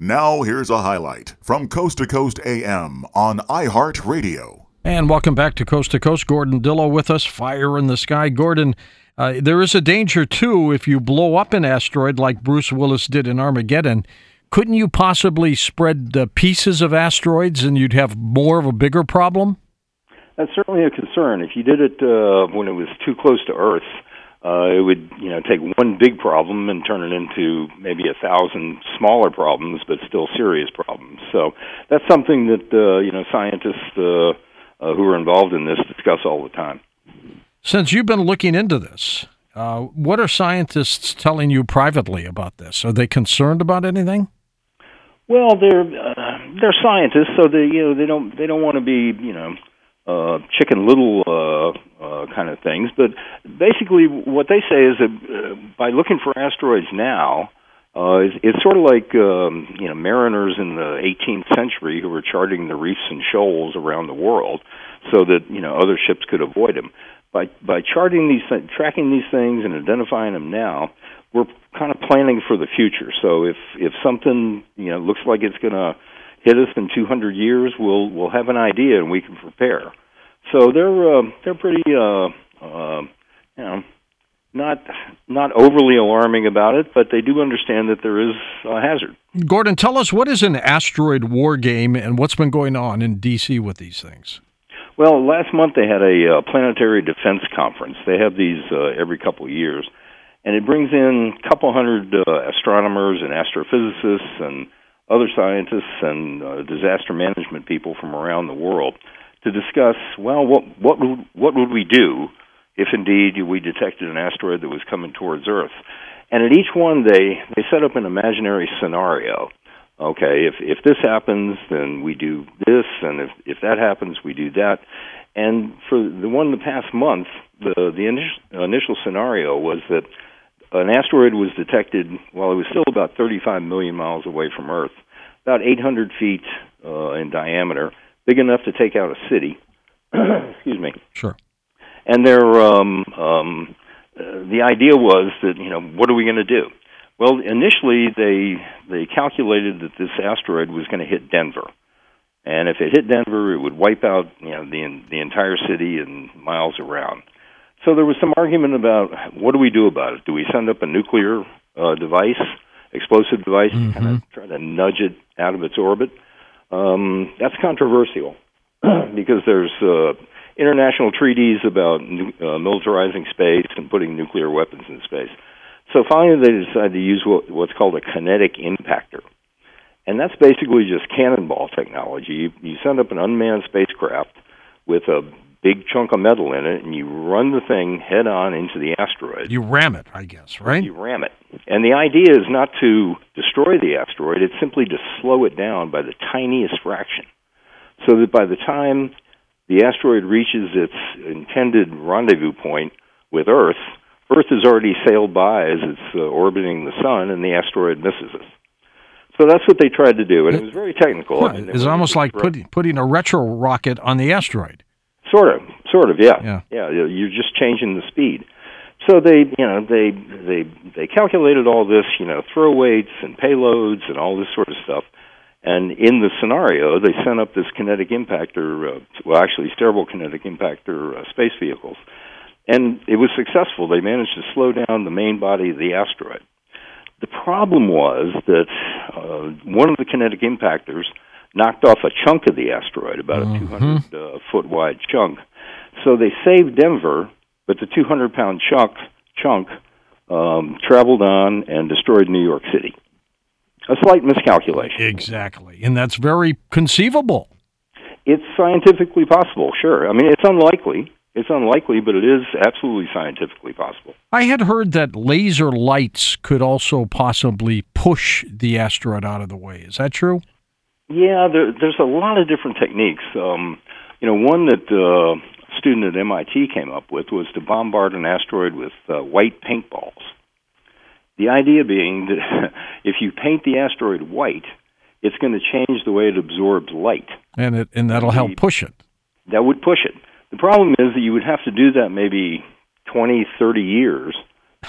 Now, here's a highlight from Coast to Coast AM on iHeartRadio. And welcome back to Coast to Coast. Gordon Dillow with us, Fire in the Sky. Gordon, uh, there is a danger, too, if you blow up an asteroid like Bruce Willis did in Armageddon. Couldn't you possibly spread the pieces of asteroids and you'd have more of a bigger problem? That's certainly a concern. If you did it uh, when it was too close to Earth, uh, it would you know take one big problem and turn it into maybe a thousand smaller problems, but still serious problems. So that's something that uh, you know scientists uh, uh, who are involved in this discuss all the time. Since you've been looking into this, uh, what are scientists telling you privately about this? Are they concerned about anything? Well, they're uh, they're scientists, so they you know they don't they don't want to be you know uh, chicken little uh, uh, kind of things. But basically, what they say is that uh, by looking for asteroids now, uh, it's, it's sort of like um, you know mariners in the 18th century who were charting the reefs and shoals around the world, so that you know other ships could avoid them. By by charting these, th- tracking these things, and identifying them now, we're kind of planning for the future. So if if something you know looks like it's going to hit us in 200 years, we'll we'll have an idea and we can prepare. So they're uh, they're pretty uh, uh, you know not not overly alarming about it, but they do understand that there is a hazard. Gordon, tell us what is an asteroid war game and what's been going on in D.C. with these things. Well, last month they had a uh, planetary defense conference. They have these uh, every couple of years, and it brings in a couple hundred uh, astronomers and astrophysicists and other scientists and uh, disaster management people from around the world to discuss well what what would, what would we do if indeed we detected an asteroid that was coming towards Earth? And at each one they they set up an imaginary scenario. Okay if if this happens then we do this and if if that happens we do that. And for the one in the past month the the initial, initial scenario was that an asteroid was detected while it was still about 35 million miles away from Earth, about 800 feet uh, in diameter, big enough to take out a city. Excuse me. Sure. And their um, um, uh, the idea was that you know what are we going to do? Well, initially they they calculated that this asteroid was going to hit Denver, and if it hit Denver, it would wipe out you know the the entire city and miles around. So there was some argument about what do we do about it? Do we send up a nuclear uh, device, explosive device, mm-hmm. kind of try to nudge it out of its orbit? Um, that's controversial because there's uh, international treaties about uh, militarizing space and putting nuclear weapons in space. So finally, they decided to use what, what's called a kinetic impactor. And that's basically just cannonball technology. You, you send up an unmanned spacecraft with a big chunk of metal in it, and you run the thing head on into the asteroid. You ram it, I guess, right? You ram it. And the idea is not to destroy the asteroid, it's simply to slow it down by the tiniest fraction. So that by the time the asteroid reaches its intended rendezvous point with Earth, Earth has already sailed by as it's uh, orbiting the sun, and the asteroid misses us. So that's what they tried to do, and it was very technical. Yeah, I mean, it's almost like putting putting a retro rocket on the asteroid. Sort of, sort of, yeah, yeah, yeah. You're just changing the speed. So they, you know, they they they calculated all this, you know, throw weights and payloads and all this sort of stuff. And in the scenario, they sent up this kinetic impactor, uh, well, actually, steerable kinetic impactor uh, space vehicles, and it was successful. They managed to slow down the main body of the asteroid. The problem was that uh, one of the kinetic impactors knocked off a chunk of the asteroid, about Mhm. a 200 uh, foot wide chunk. So they saved Denver, but the 200 pound chunk chunk um, traveled on and destroyed New York City. A slight miscalculation. Exactly, and that's very conceivable. It's scientifically possible, sure. I mean, it's unlikely. It's unlikely, but it is absolutely scientifically possible. I had heard that laser lights could also possibly push the asteroid out of the way. Is that true? Yeah, there, there's a lot of different techniques. Um, you know, one that uh, a student at MIT came up with was to bombard an asteroid with uh, white paintballs. The idea being that if you paint the asteroid white, it's going to change the way it absorbs light. And it and that'll help push it. That would push it. The problem is that you would have to do that maybe 20, 30 years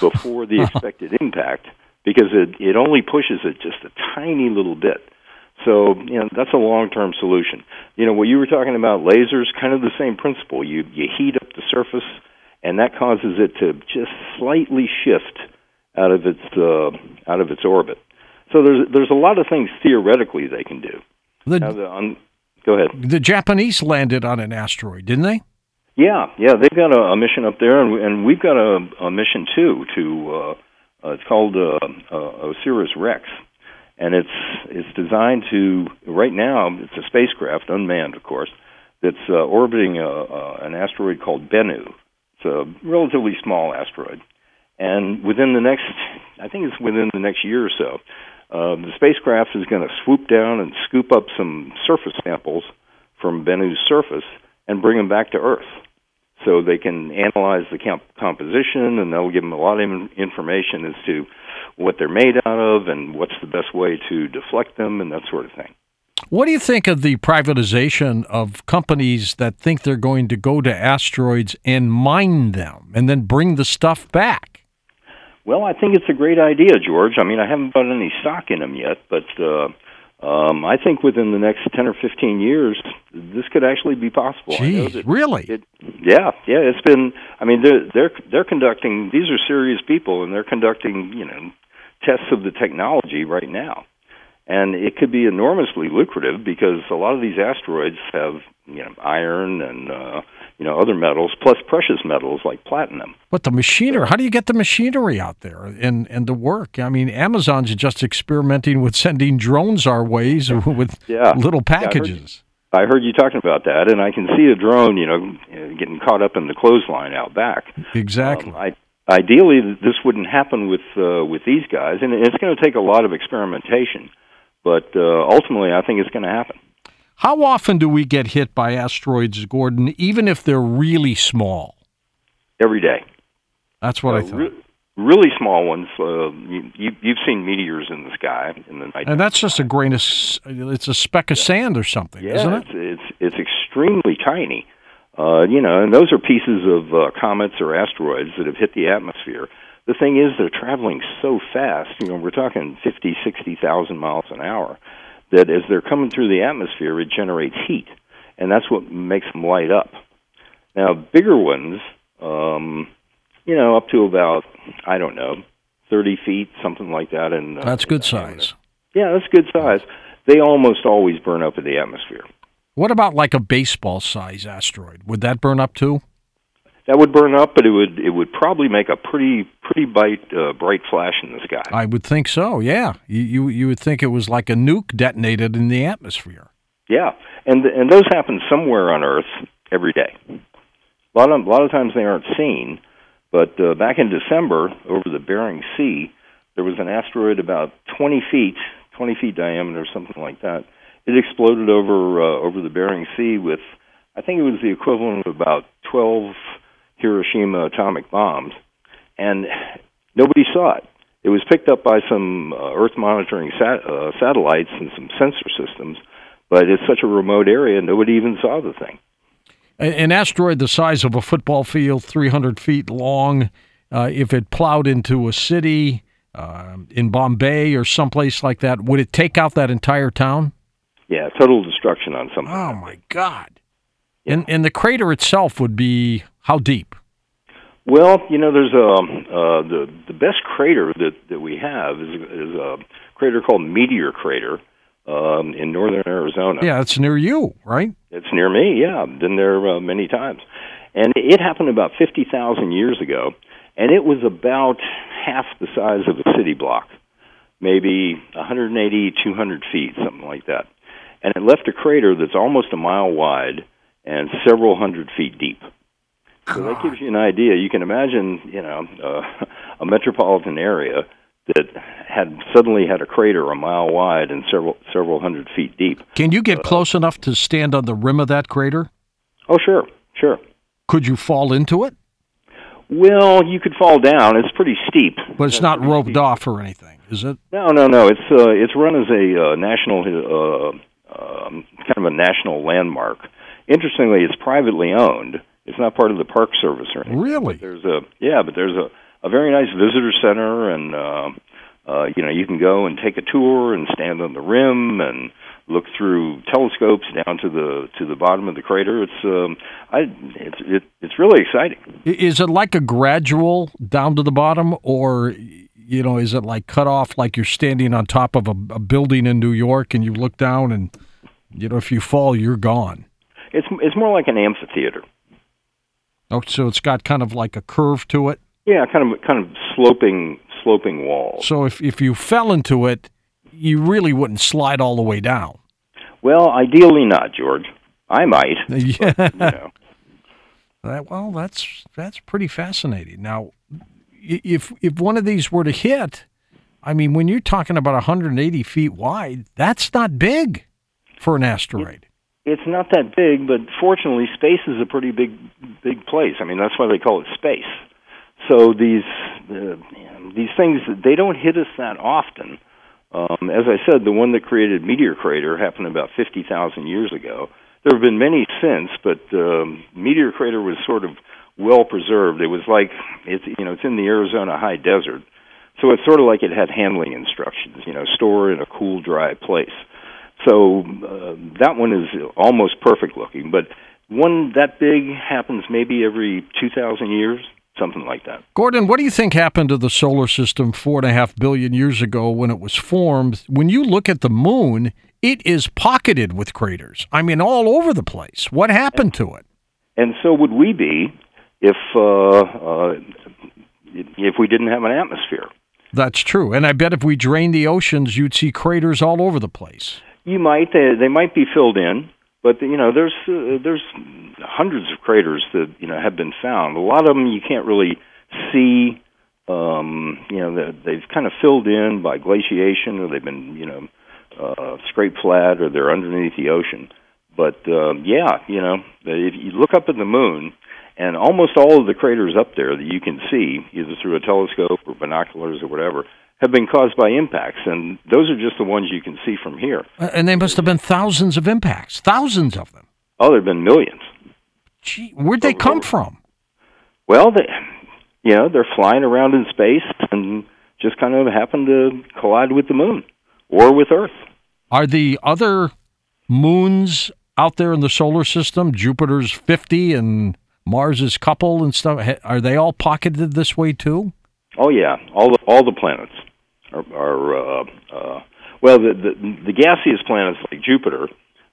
before the expected impact because it it only pushes it just a tiny little bit. So you know that's a long term solution. You know what you were talking about lasers, kind of the same principle. You you heat up the surface, and that causes it to just slightly shift out of its uh, out of its orbit. So there's there's a lot of things theoretically they can do. The, Now, the, on, go ahead. the Japanese landed on an asteroid, didn't they? Yeah, yeah, they've got a, a mission up there, and, and we've got a, a mission too. To uh, uh, it's called uh, uh, Osiris Rex, and it's it's designed to right now. It's a spacecraft, unmanned, of course, that's uh, orbiting a, a, an asteroid called Bennu. It's a relatively small asteroid, and within the next, I think it's within the next year or so, uh, the spacecraft is going to swoop down and scoop up some surface samples from Bennu's surface and bring them back to Earth so they can analyze the comp- composition and that'll give them a lot of in- information as to what they're made out of and what's the best way to deflect them and that sort of thing. What do you think of the privatization of companies that think they're going to go to asteroids and mine them and then bring the stuff back? Well, I think it's a great idea, George. I mean, I haven't bought any stock in them yet, but uh, um, I think within the next ten or fifteen years, this could actually be possible. That really? It, yeah, yeah. It's been. I mean, they're they're they're conducting. These are serious people, and they're conducting. You know, tests of the technology right now, and it could be enormously lucrative because a lot of these asteroids have you know iron and uh, you know other metals plus precious metals like platinum. But the machinery, how do you get the machinery out there and, and the work? I mean, Amazon's just experimenting with sending drones our ways with Yeah. little Yeah, I heard- packages. I heard you talking about that, and I can see a drone, you know, getting caught up in the clothesline out back. exactly. Um, I, ideally, this wouldn't happen with uh, with these guys, and it's going to take a lot of experimentation. But uh, ultimately, I think it's going to happen. How often do we get hit by asteroids, Gordon, even if they're really small? every day. That's what I Uh, thought. re- really small ones. Uh, you, you, you've seen meteors in the sky in the night. and that's just a grain of, s- it's a speck of sand or something, yeah, isn't it? it's, it's it's extremely tiny. Uh, you know, and those are pieces of uh, comets or asteroids that have hit the atmosphere. The thing is, they're traveling so fast. You know, we're talking fifty, sixty thousand miles an hour. That as they're coming through the atmosphere, it generates heat, and that's what makes them light up. Now, bigger ones, um, you know, up to about I don't know, thirty feet, something like that. And uh, That's good size. Yeah, that's good size. They almost always burn up in the atmosphere. What about like a baseball size asteroid? Would that burn up too? That would burn up, but it would it would probably make a pretty pretty bright uh, bright flash in the sky. I would think so. Yeah, you, you you would think it was like a nuke detonated in the atmosphere. Yeah, and and those happen somewhere on Earth every day. A lot of a lot of times they aren't seen, but uh, back in December over the Bering Sea, there was an asteroid about 20 feet, 20 feet diameter, something like that. It exploded over uh, over the Bering Sea with, I think it was the equivalent of about 12 Hiroshima atomic bombs, and nobody saw it. It was picked up by some uh, Earth monitoring sat- uh, satellites and some sensor systems, but it's such a remote area, nobody even saw the thing. An asteroid the size of a football field, 300 feet long, uh, if it plowed into a city uh, in Bombay or someplace like that, would it take out that entire town? Yeah, total destruction on something. Oh my God! And and the crater itself would be how deep? Well, you know, there's a uh, the the best crater that that we have is is a crater called Meteor Crater um, in northern Arizona. Yeah, it's near you, right? It's near me. Yeah, I've been there uh, many times, and it happened about fifty thousand years ago, and it was about half the size of a city block, maybe 180, 200 feet, something like that, and it left a crater that's almost a mile wide and several hundred feet deep. So that gives you an idea. You can imagine, you know, uh, a metropolitan area that had suddenly had a crater a mile wide and several several hundred feet deep. Can you get close enough to stand on the rim of that crater? Oh, sure, sure. Could you fall into it? Well, you could fall down. It's pretty steep. But it's not roped off or anything, is it? No, no, no. It's uh, it's run as a uh, national, uh, um, kind of a national landmark. Interestingly, it's privately owned. It's not part of the Park Service or anything. Really? There's a yeah, but there's a a very nice visitor center and uh, Uh, you know, you can go and take a tour and stand on the rim and look through telescopes down to the to the bottom of the crater. It's um, I it's it, it's really exciting. Is it like a gradual down to the bottom, or you know, is it like cut off like you're standing on top of a, a building in New York and you look down and you know if you fall you're gone? It's it's more like an amphitheater. Oh, so it's got kind of like a curve to it. Yeah, kind of kind of sloping sloping walls. So if if you fell into it, you really wouldn't slide all the way down. Well, ideally not, George. I might. Yeah. But, you know. That, well, that's that's pretty fascinating. Now, if if one of these were to hit, I mean, when you're talking about 180 feet wide, that's not big for an asteroid. It's not that big, but fortunately, space is a pretty big big place. I mean, that's why they call it space. So these uh, these things they don't hit us that often. Um, as I said, the one that created Meteor Crater happened about fifty thousand years ago. There have been many since, but um, Meteor Crater was sort of well preserved. It was like it's you know it's in the Arizona high desert, so it's sort of like it had handling instructions. You know, store in a cool, dry place. So uh, that one is almost perfect looking, but one that big happens maybe every 2,000 years, something like that. Gordon, what do you think happened to the solar system four and a half billion years ago when it was formed? When you look at the moon, it is pocketed with craters. I mean, all over the place. What happened to it? And so would we be if uh, uh, if we didn't have an atmosphere. That's true. And I bet if we drained the oceans, you'd see craters all over the place. You might they, they might be filled in, but you know there's uh, there's hundreds of craters that you know have been found. A lot of them you can't really see. Um, you know they- they've kind of filled in by glaciation, or they've been you know uh, scraped flat, or they're underneath the ocean. But um, yeah, you know if you look up at the moon, and almost all of the craters up there that you can see, either through a telescope or binoculars or whatever, have been caused by impacts, and those are just the ones you can see from here. Uh, And they must have been thousands of impacts, thousands of them. Oh, there have been millions. Gee, where'd they come from? Well, they, you know, they're flying around in space and just kind of happen to collide with the moon or with Earth. Are the other moons out there in the solar system, Jupiter's 50 and Mars's couple and stuff, are they all pocketed this way too? Oh yeah, all the all the planets are, are uh, uh, well, the, the the gaseous planets like Jupiter.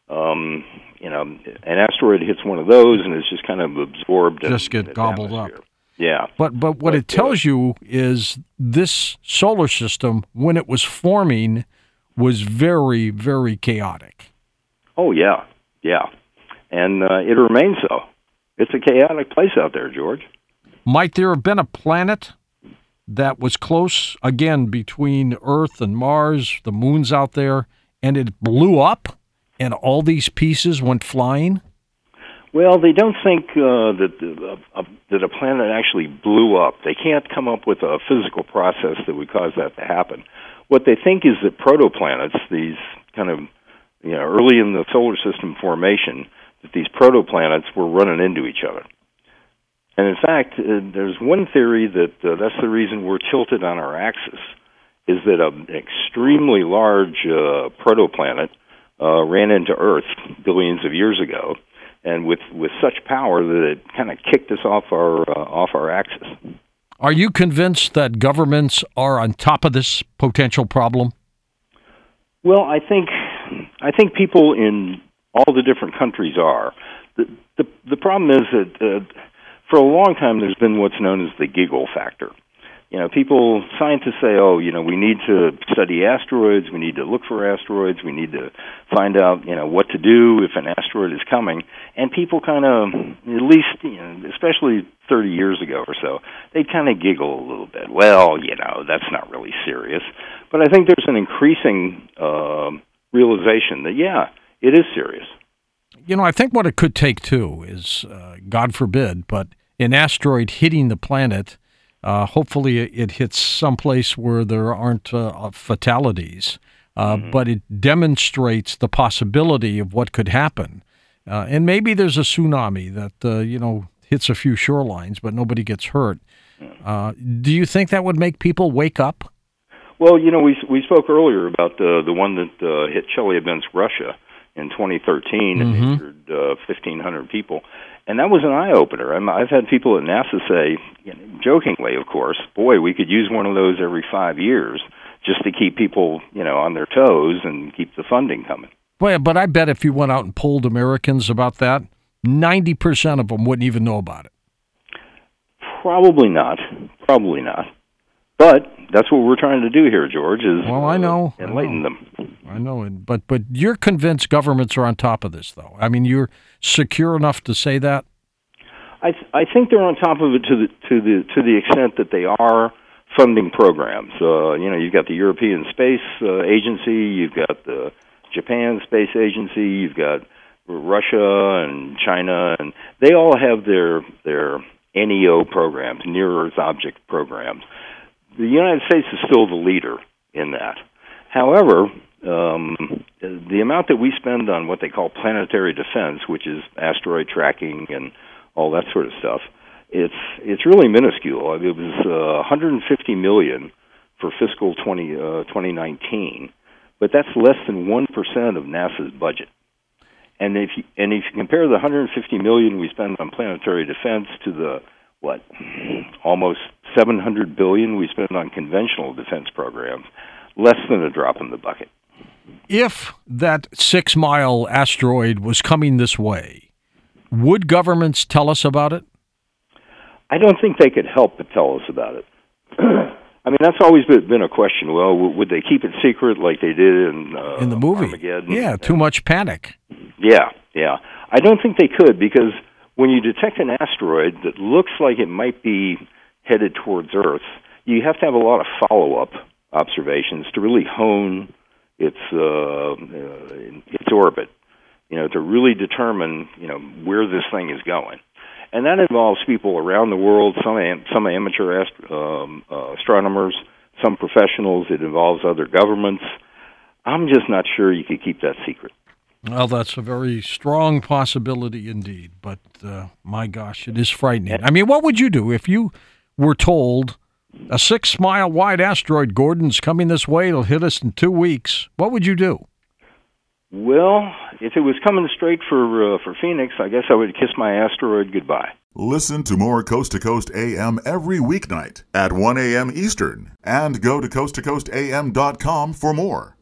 Um, you know, an asteroid hits one of those and it's just kind of absorbed. in Just get its gobbled up. Yeah. But but what it But, uh, tells you is this solar system, when it was forming, was very very chaotic. Oh yeah, yeah, and uh, it remains so. It's a chaotic place out there, George. Might there have been a planet that was close again between Earth and Mars, the moon's out there, and it blew up, and all these pieces went flying? Well, they don't think uh, that uh, that a planet actually blew up. They can't come up with a physical process that would cause that to happen. What they think is that protoplanets, these kind of you know early in the solar system formation, that these protoplanets were running into each other. And in fact, uh, there's one theory that uh, that's the reason we're tilted on our axis, is that an extremely large uh, protoplanet uh, ran into Earth billions of years ago, and with with such power that it kind of kicked us off our uh, off our axis. Are you convinced that governments are on top of this potential problem? Well, I think I think people in all the different countries are. The the, the problem is that uh, for a long time there's been what's known as the giggle factor. You know, people scientists say, "Oh, you know, we need to study asteroids, we need to look for asteroids, we need to find out, you know, what to do if an asteroid is coming." And people kind of at least, you know, especially 30 years ago or so, they kind of giggle a little bit. Well, you know, that's not really serious. But I think there's an increasing um realization that yeah, it is serious. You know, I think what it could take too is, uh, God forbid, but an asteroid hitting the planet. Uh, hopefully, it hits someplace where there aren't uh, fatalities, uh, but it demonstrates the possibility of what could happen. Uh, and maybe there's a tsunami that uh, you know hits a few shorelines, but nobody gets hurt. Uh, do you think that would make people wake up? Well, you know, we we spoke earlier about the the one that uh, hit Chelyabinsk, Russia, in 2013 and Mhm. injured uh, 1,500 people, and that was an eye opener. I've had people at NASA say, you know, jokingly, of course, "Boy, we could use one of those every five years just to keep people, you know, on their toes and keep the funding coming." Well, but I bet if you went out and polled Americans about that, 90% of them wouldn't even know about it. Probably not. Probably not. But that's what we're trying to do here, George. Is Well, I know. I enlighten know. them. I know, it, but but you're convinced governments are on top of this, though. I mean, you're secure enough to say that. I th- I think they're on top of it to the to the to the extent that they are funding programs. Uh, you know, you've got the European Space uh, Agency, you've got the Japan Space Agency, you've got Russia and China, and they all have their their NEO programs, near Earth object programs. The United States is still the leader in that. However, um, the amount that we spend on what they call planetary defense, which is asteroid tracking and all that sort of stuff, it's it's really minuscule. I mean, it was uh, 150 million for fiscal 20, uh, 2019, but that's less than one percent of NASA's budget. And if you, and if you compare the 150 million we spend on planetary defense to the what almost 700 billion we spend on conventional defense programs, less than a drop in the bucket. If that six mile asteroid was coming this way, would governments tell us about it? I don't think they could help but tell us about it. I mean, that's always been, been a question. Well, would they keep it secret like they did in uh, In the movie? Armageddon? Yeah, too much panic. Yeah, yeah. I don't think they could because when you detect an asteroid that looks like it might be headed towards Earth, you have to have a lot of follow-up observations to really hone its uh, uh, its orbit. You know, to really determine you know where this thing is going, and that involves people around the world. Some am- some amateur ast- um, uh, astronomers, some professionals. It involves other governments. I'm just not sure you could keep that secret. Well, that's a very strong possibility indeed. But uh, my gosh, it is frightening. I mean, what would you do if you were told a six mile wide asteroid, Gordon's coming this way, it'll hit us in two weeks? What would you do? Well, if it was coming straight for uh, for Phoenix, I guess I would kiss my asteroid goodbye. Listen to more Coast to Coast AM every weeknight at 1 a.m. Eastern and go to coasttocoastam.com for more.